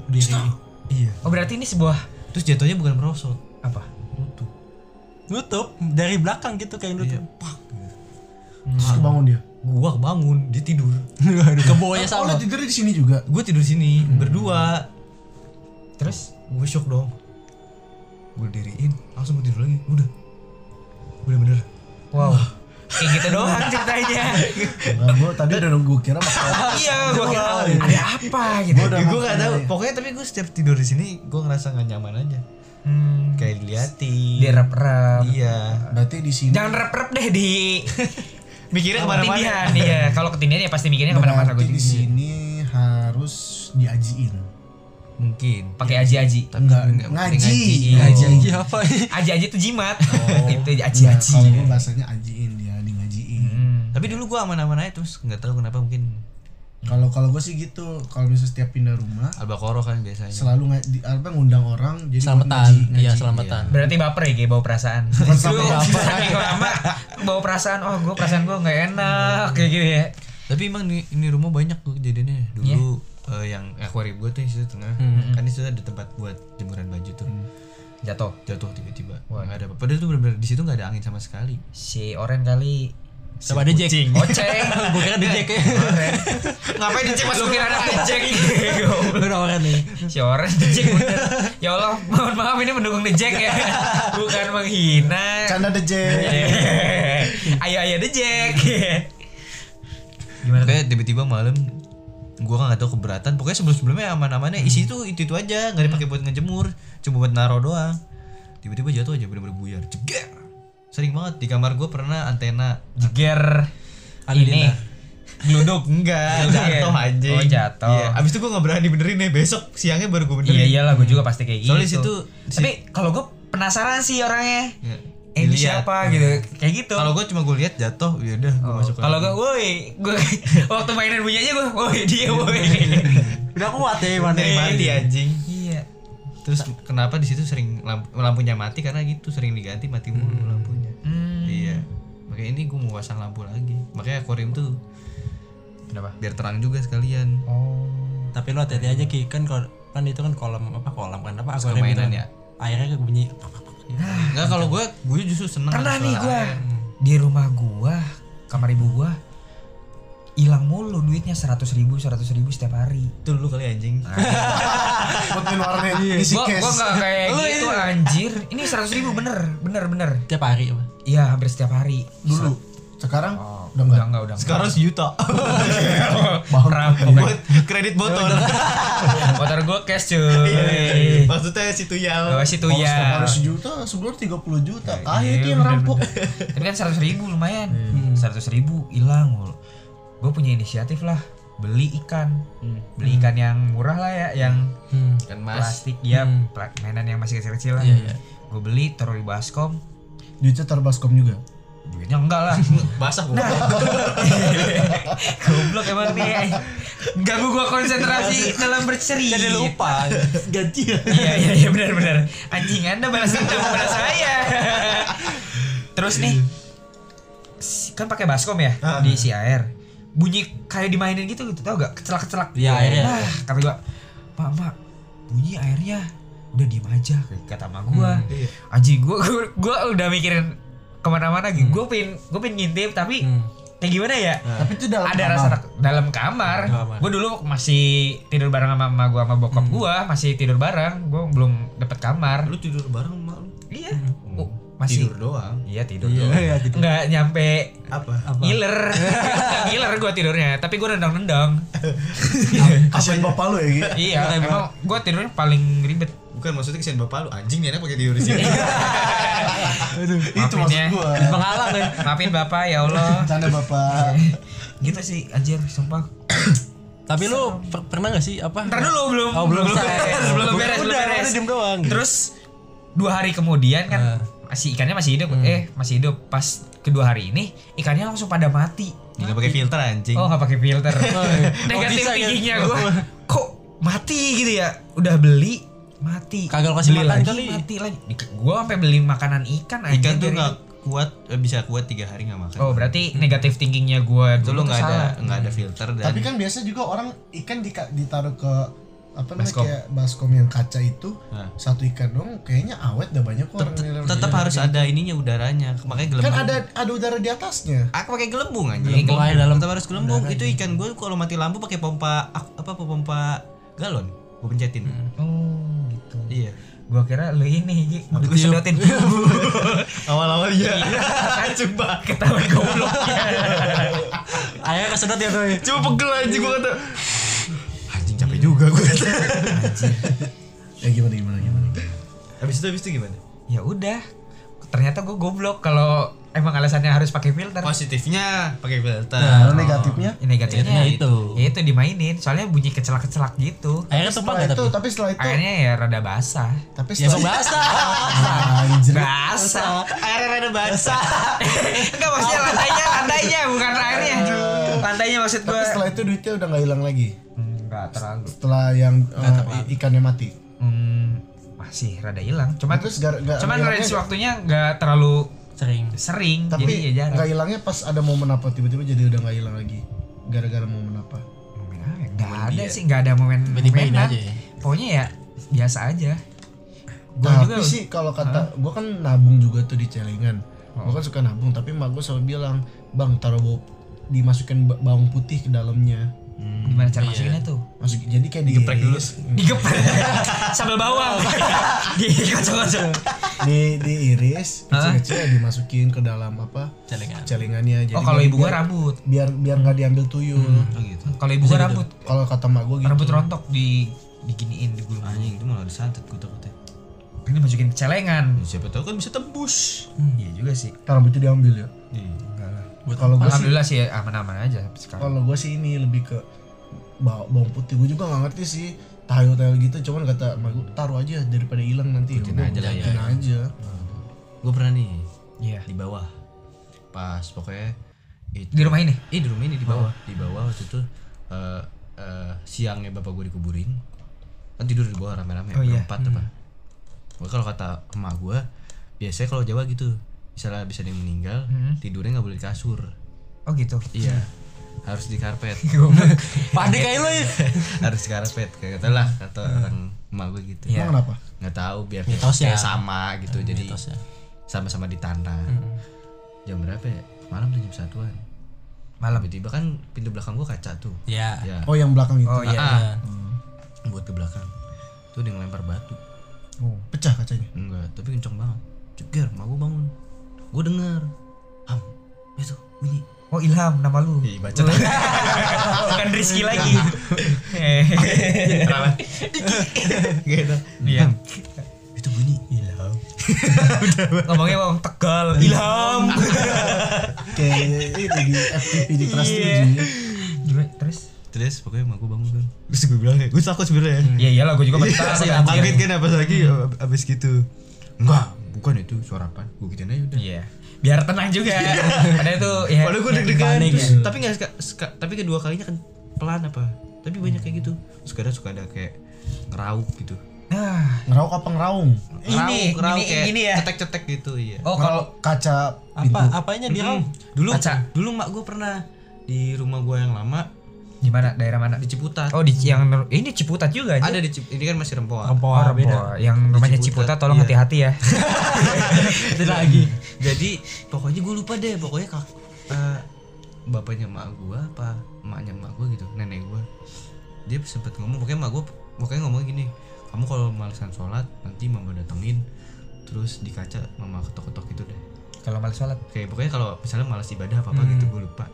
Iya. Oh, berarti ini sebuah terus jatuhnya bukan merosot. Apa? nutup. Nutup? Dari belakang gitu kayak nutup. pak. Terus kebangun dia. gua kebangun dia tidur. *laughs* Waduh, ke bawahnya Oh, sama. lu tidur di sini juga. gue tidur sini berdua. Terus? Gue shock dong gue diriin langsung gue tidur lagi udah bener-bener wow. Kayak gitu doang ceritanya. Enggak, gua tadi udah nunggu kira bakal *laughs* iya, gua kira ada apa gitu. Gue gak tahu pokoknya tapi gue setiap tidur di sini gue ngerasa gak nyaman aja Hmm. kayak diliatin Di rep-rep. iya Berarti di sini Jangan rep-rep deh di *laughs* mikirnya ketindihan. ke mana-mana Iya, kalau ketindihan ya pasti mikirnya ke mana-mana berarti gue di sini harus diajiin. Mungkin Pakai aji-aji. Enggak, nggak ngaji. ngaji. Ngaji. Ngaji apa ini? Aji-aji itu jimat. *laughs* itu Iya, aji-aji. kalau gua bahasanya ajiin dia, di ngajiin. Hmm. tapi dulu gue aman-aman aja terus nggak tahu kenapa mungkin Kalau kalau gue sih gitu, kalau misalnya setiap pindah rumah albakoro kan biasanya selalu nga- di, apa ngundang orang jadi Selamatan. ngaji, ngaji. Iya, selamatan. Berarti baper ya kayak bawa perasaan. Lu saking *laughs* lama bawa perasaan, oh gue perasaan gue nggak enak kayak gitu ya. tapi emang ini, ini rumah banyak tuh kejadiannya dulu eh, yang akuarium gue tuh di situ tengah kan di situ ada tempat buat jemuran baju tuh Jatuh. jatuh tiba-tiba nggak ada apa padahal tuh bener-bener di situ nggak ada angin sama sekali Si Oren kali Sama ada Jack. *laughs* Oceng. Gue kira ada Jack *laughs* ngapain dicek Lu kira ada Jack Lu udah orang nih. Si Oren The Jack. Ya Allah, mohon maaf ini mendukung The Jack ya. Bukan menghina. Canda deh Jack. ayo ayo The Jack. gimana kayak tiba-tiba malam gua kan nggak tahu keberatan. Pokoknya sebelum sebelumnya aman-amannya. Isi tuh itu itu aja. Nggak dipakai buat ngejemur. Cuma buat naro doang. Tiba-tiba jatuh aja bener-bener buyar. Ceger sering banget. Di kamar gua pernah antena. Jeger. Ini. Dina. geluduk. enggak jatuh anjing. Oh, jatuh. iya. Abis itu gua nggak berani benerin nih. Besok siangnya baru gua Iya benerin iyalah gue juga pasti kayak gitu. Soalnya situ Tapi kalau gue penasaran sih orangnya. Ya, Eh ini dilihat. siapa gitu. Kayak gitu. kalau gua cuma gua lihat jatuh ya udah gua Oh, masuk kalau gue, woi, gue *laughs* waktu mainan bunyi aja gue, woi dia, woi. Udah kuat ya mana Dari mati anjing Iya. terus kenapa di situ sering lamp- lampunya mati karena gitu sering diganti mati mulu lampunya Hmm. iya makanya ini gue mau pasang lampu lagi makanya akuarium tuh Kenapa? biar terang juga sekalian Oh. Tapi lo hati-hati aja Ki kan kalau kan itu kan kolam apa kolam kan apa akuarium mainan gitu. ya? Airnya bunyi. Enggak kalau gue gue justru seneng Pernah nih gue di rumah gue, kamar ibu gue, hilang mulu duitnya seratus ribu, seratus ribu setiap hari. itu lu kali anjing *laughs* Buat main warnet isi Gue cash. gue nggak kayak gitu anjir. Ini seratus ribu bener, bener bener. Tiap hari apa? Iya hampir setiap hari. dulu. Sekarang Oh, udah enggak. enggak, udah enggak. sekarang sejuta *laughs* Perampok. buat kredit motor *laughs* Motor gue cash cuy. Iya, maksudnya situ ya situ Kalau setiap ya. hari sejuta, sebulan 30 juta. Iya, Kaya itu yang rampok. Tapi kan seratus ribu lumayan. Hmm. Seratus ribu hilang. Gue punya inisiatif lah beli ikan, Hmm. beli ikan yang murah lah ya, yang Hmm. kan mas plastik ya, Hmm. mainan yang masih kecil-kecil lah. Iya, iya. Gue beli taruh di baskom. Duitnya terbaskom juga. Duitnya enggak lah. Basah gua. Nah. *laughs* goblok emang nih. Ganggu gua konsentrasi dalam bercerita Jadi lupa. Ganti. Ya. iya iya iya benar benar. anjing anda balas dendam *laughs* kepada saya. Terus nih si- kan pakai baskom ya di si air. Bunyi kayak dimainin gitu gitu. Tau gak? Kecelak kecelak Iya, airnya. nah kata gua pak pak bunyi airnya udah diem aja kata sama gua. Anjing gua, gua gua udah mikirin ke mana-mana gitu gua pengen gua pengen ngintip tapi Hmm. kayak gimana ya Tapi itu dalam ada kamar. rasa dalam kamar. Kamar. Gue dulu masih tidur bareng sama mama gue sama bokap gua masih tidur bareng. Gue belum dapet kamar. Lu tidur bareng sama lu. Iya. Oh, masih Tidur doang. Iya tidur Iya, doang. iya, tidur. Nggak nyampe Apa? ngiler. Nggak *laughs* ngiler gue tidurnya, tapi gue nendang-nendang. *laughs* Kasihan bapak lu ya, Gi. iya, emang gue tidurnya paling ribet. Bukan maksudnya kesian bapak lu anjing nih enak pakai tidur di sini. *laughs* Itu Maafin maksud ya. gua. Penghalang ya. Maafin bapak ya Allah. Canda bapak. gitu sih anjir, sumpah. Tapi lu per- pernah gak sih apa? Ntar dulu belum Oh, belum belum beres, belum Udah, beres, belum udah, beres. udah doang. Terus dua hari kemudian kan Nah. Masih ikannya masih hidup, eh masih hidup. Pas kedua hari ini ikannya langsung pada mati. Enggak pakai filter anjing. Oh nggak pakai filter. *laughs* iya. *laughs* Negatif bisa ya? tingginya gue. Kok mati gitu ya? Udah beli mati. Kagak kasih beli makan lagi, kali. mati lagi. Gue sampai beli makanan ikan aja. Ikan tuh nggak kuat eh, bisa kuat tiga hari nggak makan. Oh berarti negatif thinkingnya gue itu dulu lu nggak ada nggak ada filter dan Tapi kan biasa juga orang ikan di, ditaruh ke apa namanya Baskom. kayak baskom yang kaca itu Nah. satu ikan dong kayaknya awet dah banyak kok orang yang tetap harus ada ininya udaranya makanya gelembung. kan ada ada udara di atasnya Aku pakai gelembung anjing. Gelembung air dalam. Tetap harus gelembung. Itu ikan gue kalau mati lampu pakai pompa apa pompa galon. Gue pencetin. Oh gitu. Iya. Gue kira lu ini Gi. Gue Tiup. sedotin. *laughs* Awal-awal iya. Coba ketahuan gobloknya. *laughs* Ayo kesedot ya tuh. Cuma pegel anjing gue kata. Juga gue ya gimana gimana gimana Habis itu habis itu gimana? ya udah. Ternyata gue goblok kalau emang alasannya harus pakai filter. Positifnya pakai filter. nah negatifnya Ini negatifnya Negatifnya itu. Ya itu dimainin, soalnya bunyi kecelak-kecelak gitu. Airnya tumpah gak itu tapi? tapi setelah itu Airnya ya rada basah. tapi Ya setelah basah. *laughs* anjir Basah. Airnya rada basah. *laughs* Enggak maksudnya lantainya, lantainya bukan airnya. Lantainya maksud tapi gua. setelah itu duitnya udah nggak hilang lagi Enggak terlalu. setelah yang i- ikannya mati Hmm, masih rada hilang. Cuma terus cuman range nggak- waktunya enggak terlalu Sering. sering, tapi jadi ya jarang. nggak hilangnya pas ada momen apa tiba-tiba jadi udah nggak hilang lagi gara-gara momen apa Momen apa? Nggak ada sih, nggak ada momen momenan. aja ya. Pokoknya ya biasa aja. Gua tapi juga sih kalau kata gua kan nabung juga tuh di celengan gua kan suka nabung tapi emak gua selalu bilang bang taruh bau dimasukin ba- bawang putih ke dalamnya gimana cara masukinnya tuh? masuk jadi kayak Digeprek dulu. Digeprek *laughs* sambal bawang. *laughs* Dikocok-kocok. di diiris kecil-kecil ya dimasukin ke dalam apa Celengan. celengannya jadi Oh, kalau ibu gua rambut. biar biar nggak diambil tuyul Oh gitu. Kalau ibu gua rambut. kalau kata emak gua gitu Rambut rontok di diginiin digulung. Anjing itu malah disantet gue takutnya. Ini masukin ke celengan. Siapa tahu kan bisa tembus. Iya juga sih. Rambutnya diambil ya Iya. Lah. kalau gua sih Alhamdulillah sih aman-aman aja sekarang. kalau gua sih ini lebih ke bawa bawang putih gua juga nggak ngerti sih tayo-tayo gitu cuman kata emak gua taruh aja daripada hilang nanti Ikutin Udah, aja lah ya. aja Gue pernah nih Iya. di bawah. Pas pokoknya itu Di rumah ini. Eh di rumah ini di bawah. Di bawah waktu itu eh eh, siangnya bapak gue dikuburin. Kan tidur di bawah rame-rame Oh, iya. berempat apa. Pokoknya kalau kata emak gue biasanya kalau Jawa gitu misalnya bisa ada yang meninggal tidurnya nggak boleh di kasur. Oh gitu. iya harus di karpet. *laughs* Panik kayak lu ya. *laughs* harus di karpet kayak kata lah kata orang emak gue gitu. Iya. emang kenapa? Nggak tahu biar Mitosnya. kayak sama gitu jadi Mitosnya. sama-sama di tanah. Jam berapa ya? Malam tuh jam satuan. Malam. tiba-tiba kan pintu belakang gua kaca tuh. Ya. ya oh yang belakang itu? Oh iya. Ah, buat ke belakang. Tuh dia ngelempar batu. Oh. pecah kacanya? Enggak tapi kenceng banget. Ceger mau gua bangun gua denger ham itu bunyi Oh Ilham nama lu. Ih, baca *laughs* Bukan Rizky lagi. Eh. *laughs* kenapa gitu Iya. itu bunyi ilham *laughs* Ngomongnya orang Tegal. Ilham. kayak itu di FTP di Trans Iya. 7 ya. Terus? terus pokoknya mau gua bangun kan terus gua bilang ya gua takut sebenarnya Iya iyalah gue juga pasti takut Kaget kan apa lagi abis gitu Enggak bukan itu suara apa Gue gituin aja udah Iya. biar tenang juga padahal itu ya Padahal gue deg-degan terus, ya. tapi nggak seka- seka- tapi kedua kalinya kan pelan apa tapi banyak kayak gitu terus kadang suka ada kayak ngerauk gitu nah Ngerauk apa ngeraung? Ini, Ngerauk, ngerauk ini- kayak ini ya? cetek-cetek gitu iya oh kalau kaca apa apanya dia Hmm. dulu Kaca. dulu mak gue pernah di rumah gue yang lama di mana? Daerah mana? Di Ciputat. Oh di yang ini Ciputat juga aja ada di Cip- ini kan masih rempoa. Rempoa Oh, beda. Rempoa. yang rumahnya Ciputat, Ciputat tolong iya. hati-hati ya. *laughs* Itu lagi. Jadi pokoknya gue lupa deh pokoknya kak eh, bapaknya mak gue apa emaknya mak gue gitu nenek gue dia sempet ngomong pokoknya mak gue pokoknya ngomong gini kamu kalau malesan sholat nanti mama datengin terus di kaca mama ketok-ketok gitu deh. Kalau malas sholat? Kayak pokoknya kalau misalnya malas ibadah apa apa gitu gue lupa.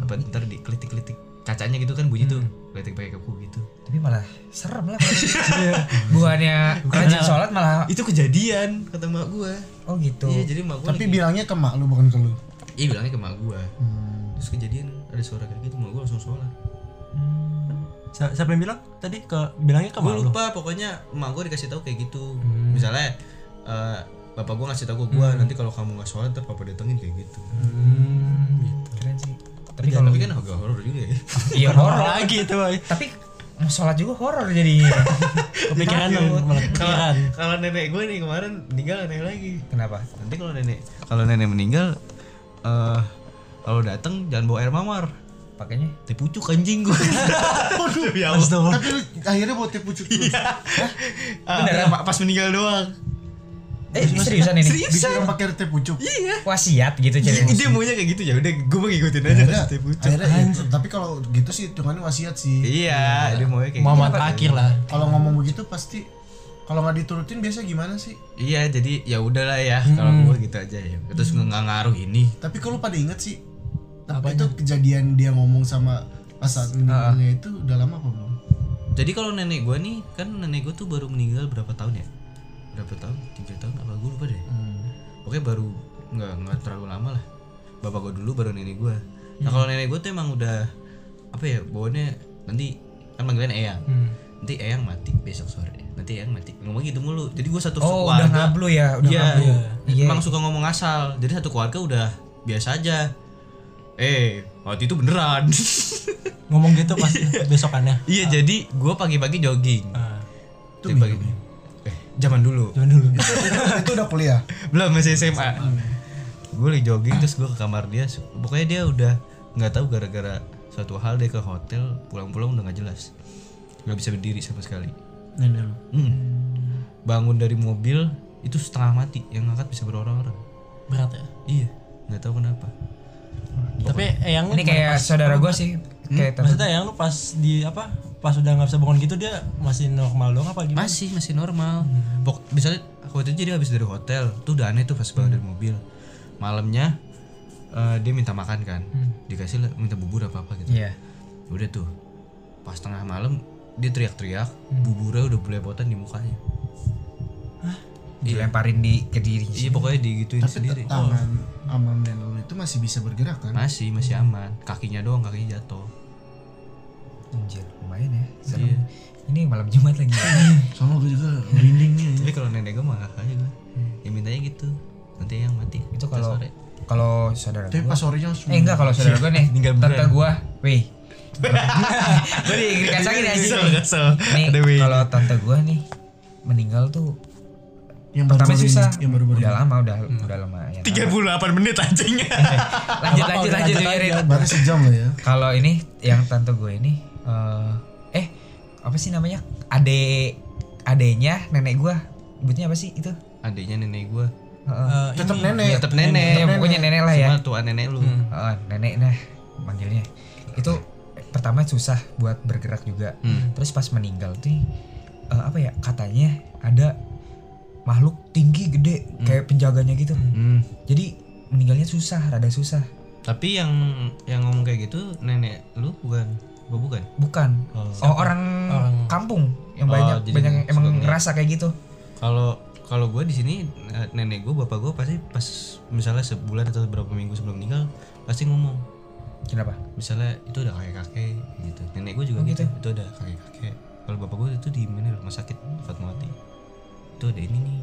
Apa ntar dikelitik-kelitik kacanya gitu kan bunyi tuh kelitik pakai kuku gitu. Tapi malah serem lah *laughs* gitu. bukannya rajin sholat malah itu kejadian kata mak gue oh gitu. Iya jadi mak gue Tapi bilangnya ke mak lu bukan ke lu. iya bilangnya ke mak gue terus kejadian ada suara kayak gitu mak gue langsung sholat. Si- siapa yang bilang? Tadi ke bilangnya ke mak lu? lupa pokoknya emak gue dikasih tahu kayak gitu. Misalnya eh, bapak gue ngasih tahu ke gue nanti kalau kamu nggak sholat ntar papa datengin kayak gitu. Keren sih tapi tapi, kalau tapi kan agak horor juga ya. *laughs* Iya horor *laughs* lagi itu tapi mau sholat juga horor jadinya *laughs* kepikiran kalau kalau nenek gue nih kemarin meninggal aneh lagi. Kenapa? Nanti kalau nenek kalau nenek meninggal eh kalau datang jangan bawa air mawar. Pakainya? Teh pucuk anjing gue Waduh ya Tapi lu akhirnya bawa teh pucuk terus. Allah pas meninggal doang eh ini? seriusan. Ini Disiram pakai teh pucuk. iya. Wasiat gitu Iya, jadi dia maunya kayak gitu ya udah gue ngikutin aja teh pucuk. akhirnya ya, tapi kalau gitu sih hitungannya wasiat sih. iya dia maunya kayak Muhammad gitu. terakhir lah. Kalau ngomong begitu pasti kalau nggak diturutin biasa gimana sih? iya jadi ya udahlah ya kalau gue gitu aja ya. Terus nggak ngaruh ini. Tapi kalau pada inget sih, tapi itu kejadian dia ngomong sama pas saat meninggalnya itu udah lama apa belum? jadi kalau nenek gue nih kan nenek gue tuh baru meninggal berapa tahun ya berapa tahun tiga tahun apa gue lupa deh Pokoknya baru nggak nggak terlalu lama lah. Bapak gue dulu baru nenek gue. Nah kalau nenek gue tuh emang udah apa ya bawaannya nanti kan panggilan eyang. Nanti eyang mati besok sore. Nanti eyang mati. Ngomong gitu mulu. Jadi gue satu oh udah keluarga. ngablu ya udah Iya. ngablu iya Emang suka ngomong asal. Jadi satu keluarga udah biasa aja. Eh, waktu itu beneran. ngomong gitu pas *laughs* besokannya iya, jadi gue pagi-pagi jogging. Ah, Itu pagi. Eh, zaman dulu. jangan dulu. *laughs* Itu udah kuliah. belum masih SMA gue lagi jogging terus gue ke kamar dia. Pokoknya dia udah nggak tahu gara-gara suatu hal dia ke hotel pulang-pulang udah nggak jelas. Nggak bisa berdiri sama sekali. Nenek lu. Mm. bangun dari mobil itu setengah mati. Yang ngangkat bisa berorang-orang. Berat ya? Iya nggak tahu kenapa. Tapi yang ini kayak saudara gue sih kayak tante maksudnya yang lu pas di apa pas udah nggak bisa bangun gitu dia masih normal dong apa gimana? Masih masih normal. Pok misalnya waktu itu jadi habis dari hotel tuh udah aneh tuh pas bangun dari mobil. Malamnya eh, dia minta makan kan. Dikasih lah minta bubur apa apa gitu. Iya. Udah tuh pas tengah malam dia teriak-teriak buburnya udah belepotan di mukanya. Dilemparin di ke diri iya pokoknya digituin Tapi sendiri. tangan sama nenek lu itu masih bisa bergerak kan? masih masih aman. Kakinya doang kakinya jatuh. Anjir, lumayan ya serem. Iya. ini malam jumat lagi *laughs* Soalnya gue juga merinding nih. tapi kalau nenek gue mah kakaknya gue ya mintanya gitu nanti yang mati itu kalau sore. kalau saudara Tapi gue pas sorenya eh enggak kalau saudara gue nih *laughs* Tinggal tante gue wih gue dikacangin aja Kesel, nih kesel. nih kalau tante gue nih meninggal tuh yang pertama baru-baru susah ini, yang baru-baru udah ini. lama udah udah lama ya 38 menit anjingnya *laughs* lanjut lanjut lanjut biarin. Baru sejam lah ya. kalau ini yang tante gue ini eh eh apa sih namanya? Ade adenya nenek gue sebutnya apa sih itu? Adiknya nenek gue Heeh. Eh, Tetap ini, nenek. tetap nenek. Ya, pokoknya nenek lah ya. Cuma tua nenek lu. Heeh, nenek nah manggilnya. Itu pertama susah buat bergerak juga. Hmm. terus pas meninggal tuh eh, apa ya katanya ada makhluk tinggi gede kayak penjaganya gitu. Hmm. jadi meninggalnya susah rada susah. Tapi yang yang ngomong kayak gitu nenek lu bukan? Gua bukan. bukan. Oh. oh, orang, Orang- kampung yang Oh, banyak jadi banyak yang emang ngeliat. ngerasa kayak gitu. Kalau kalau gue di sini eh, nenek gue bapak gue pasti pas misalnya sebulan atau beberapa minggu sebelum meninggal pasti ngomong. Kenapa? Misalnya itu ada kakek kakek gitu. Nenek gue juga Oh, gitu. gitu? itu ada kakek kakek. Kalau bapak gue itu di mana? Rumah sakit Fatmawati. Itu ada ini nih.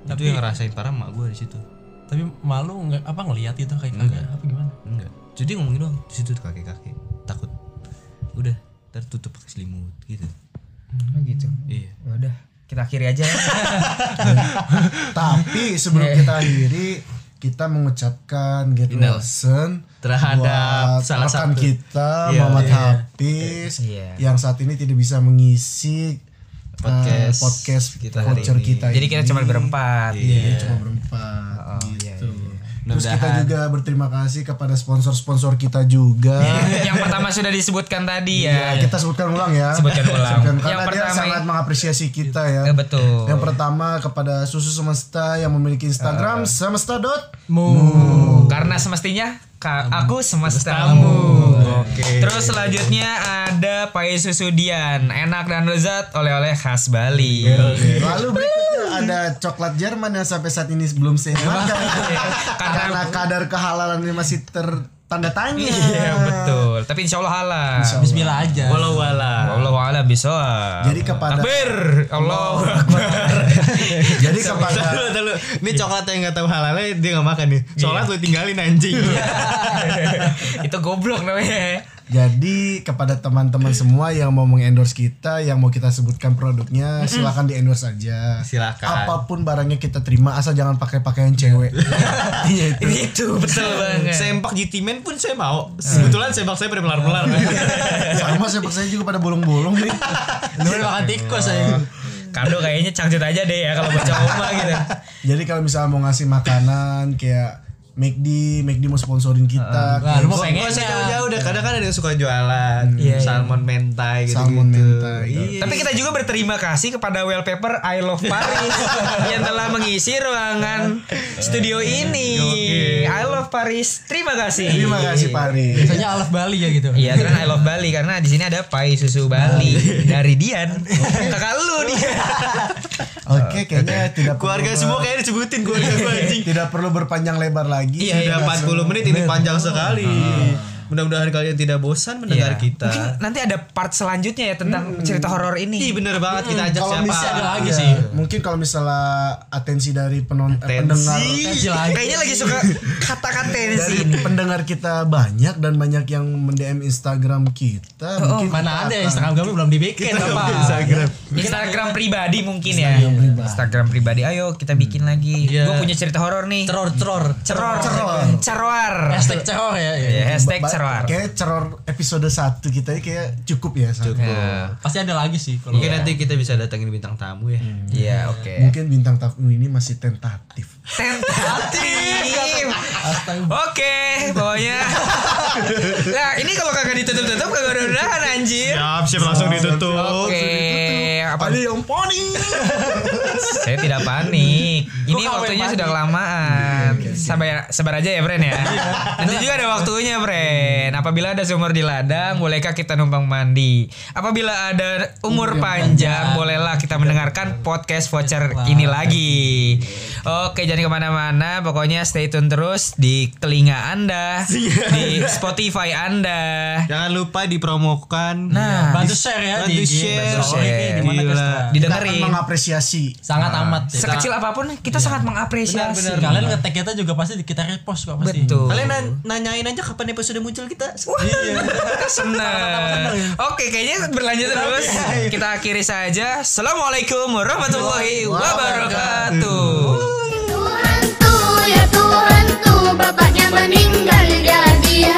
Itu Tapi- yang ngerasain parah mak gue di situ. Tapi malu nggak? Apa ngelihat gitu kayak kagak apa gimana? Enggak. Jadi ngomongin doang di situ kakek kakek udah tertutup pakai selimut gitu Oh gitu. iya Ya Udah, kita akhiri aja. ya. *laughs* Tapi sebelum kita akhiri kita mengucapkan get well soon Terhadap buat salah rekan satu. kita Iya, Muhammad iya. Hafiz Iya. yang saat ini tidak bisa mengisi uh, Podcast podcast kita hari voucher ini. kita Jadi kita ini. cuma berempat. Iya, dia cuma berempat Oh, iya, gitu. iya, Terus kita juga berterima kasih kepada sponsor-sponsor kita juga. *laughs* yang pertama sudah disebutkan tadi ya. Ya, kita sebutkan ulang ya. Sebutkan ulang. Sebutkan, Yang karena dia pertama sangat mengapresiasi kita ya. Eh, betul. Yang pertama kepada Susu Semesta yang memiliki Instagram semesta dot Karena semestinya aku semestamu. Oke. Terus selanjutnya ada pai susu Dian, enak dan lezat oleh-oleh khas Bali. Lalu berikutnya ada coklat Jerman yang sampai saat ini belum saya makan *laughs* karena kadar kehalalannya masih tertanda tanya. Iya betul. Tapi insya Allah halal. Bismillah aja walau wala Allah alam bisa. Jadi kepada- Takbir. Allah Akbar. *laughs* Jadi kepada Tahu, tahu. Ini coklat yang nggak tahu halalnya dia nggak makan nih. Sholat lu tinggalin anjing. *laughs* Itu goblok namanya. jadi kepada teman-teman semua yang mau mengendorse kita, yang mau kita sebutkan produknya, silakan di endorse aja. Silakan. Apa pun barangnya kita terima, asal jangan pakai pakaian cewek. *laughs* Iya itu. Itu betul banget. Sempak GT Man pun saya mau. Kebetulan sempak saya pada melar-melar. Sama sepak saya juga pada bolong-bolong nih. lu makan tikus aja Kado kayaknya cangcut aja deh ya kalau baca cowok gitu. *laughs* Jadi kalau misalnya mau ngasih makanan kayak McD, McD mau sponsorin kita. Wah, lu mau Gua pengen nggak usah jauh-jauh deh. Kadang kan ada yang suka jualan Iya, iya. salmon mentai gitu. Salmon mentai. Iya. Tapi kita juga berterima kasih kepada Wallpaper I Love Paris *laughs* yang telah mengisi ruangan studio ini. I Love Paris. Terima kasih. Terima kasih Pari. biasanya alaf Bali ya gitu Iya, karena I Love Bali karena di sini ada pai susu Bali dari Dian. Kakak lu dia. *laughs* *laughs* Oke, kayaknya tidak Keluarga perlu semua kayaknya disebutin keluarga gue *laughs* anjing. tidak perlu berpanjang lebar lagi. Iya, Sudah 40 menit ini panjang sekali. Mudah-mudahan kalian tidak bosan mendengar Iya. kita. Mungkin nanti ada part selanjutnya ya tentang cerita horor Ih ini. bener banget kita ajak Kalau siapa? misalnya ada lagi Iya, sih. Mungkin kalau misalnya atensi dari penon eh, pendengar Atensi lagi. Kayaknya lagi suka kata-kata pendengar kita banyak dan banyak yang mendm Instagram kita. mungkin mana kita ada akan- Instagram kami belum dibikin apa Instagram. Instagram pribadi mungkin ya. Instagram pribadi. Ayo kita bikin lagi. Iya. Gue punya cerita horor nih. ceror ceror Ceror. Ceror. Ceror. hashtag ceror ya, ya. Ya, hashtag ceror. Kayak ceror episode 1 kita ini kayak cukup ya. Sat. Ya. pasti ada lagi sih kalau Mungkin nanti kita bisa datangin bintang tamu ya. Iya, oke. Mungkin bintang tamu ini masih tentatif. Tentatif. Oke, pokoknya. *laughs* Nah, ini kalau kagak ditutup-tutup kagak ada udahan anjir. Siap, siap langsung ditutup. Oke, apa Ada yang poni. Saya tidak panik. Ini Kok waktunya sudah panik? kelamaan. Sabar sabar aja ya, Bren ya. Nanti juga ada waktunya, Bren. Apabila ada sumur di ladang, bolehkah kita numpang mandi? Apabila ada umur panjang, bolehlah kita mendengarkan podcast voucher ini lagi. Oke, jangan ke mana-mana. Pokoknya stay tune terus di telinga Anda, di Spotify Anda. Jangan lupa dipromokan. Nah, bantu share ya Bantu di IG. share. Bantu share. Share. Di mana Gila. guys? Kita didengerin. mengapresiasi. sangat amat ya. Sekecil apa pun kita sangat mengapresiasi. Benar, kalian ngetek kita juga pasti kita repost kok pasti Betul. Kalian nan- nanyain aja kapan episode muncul kita. Kita *laughs* senang. Oke, kayaknya berlanjut terus. Kita akhiri saja. Assalamualaikum warahmatullahi wabarakatuh. Tuhan tuh ya Tuhan tuh bapaknya meninggal dia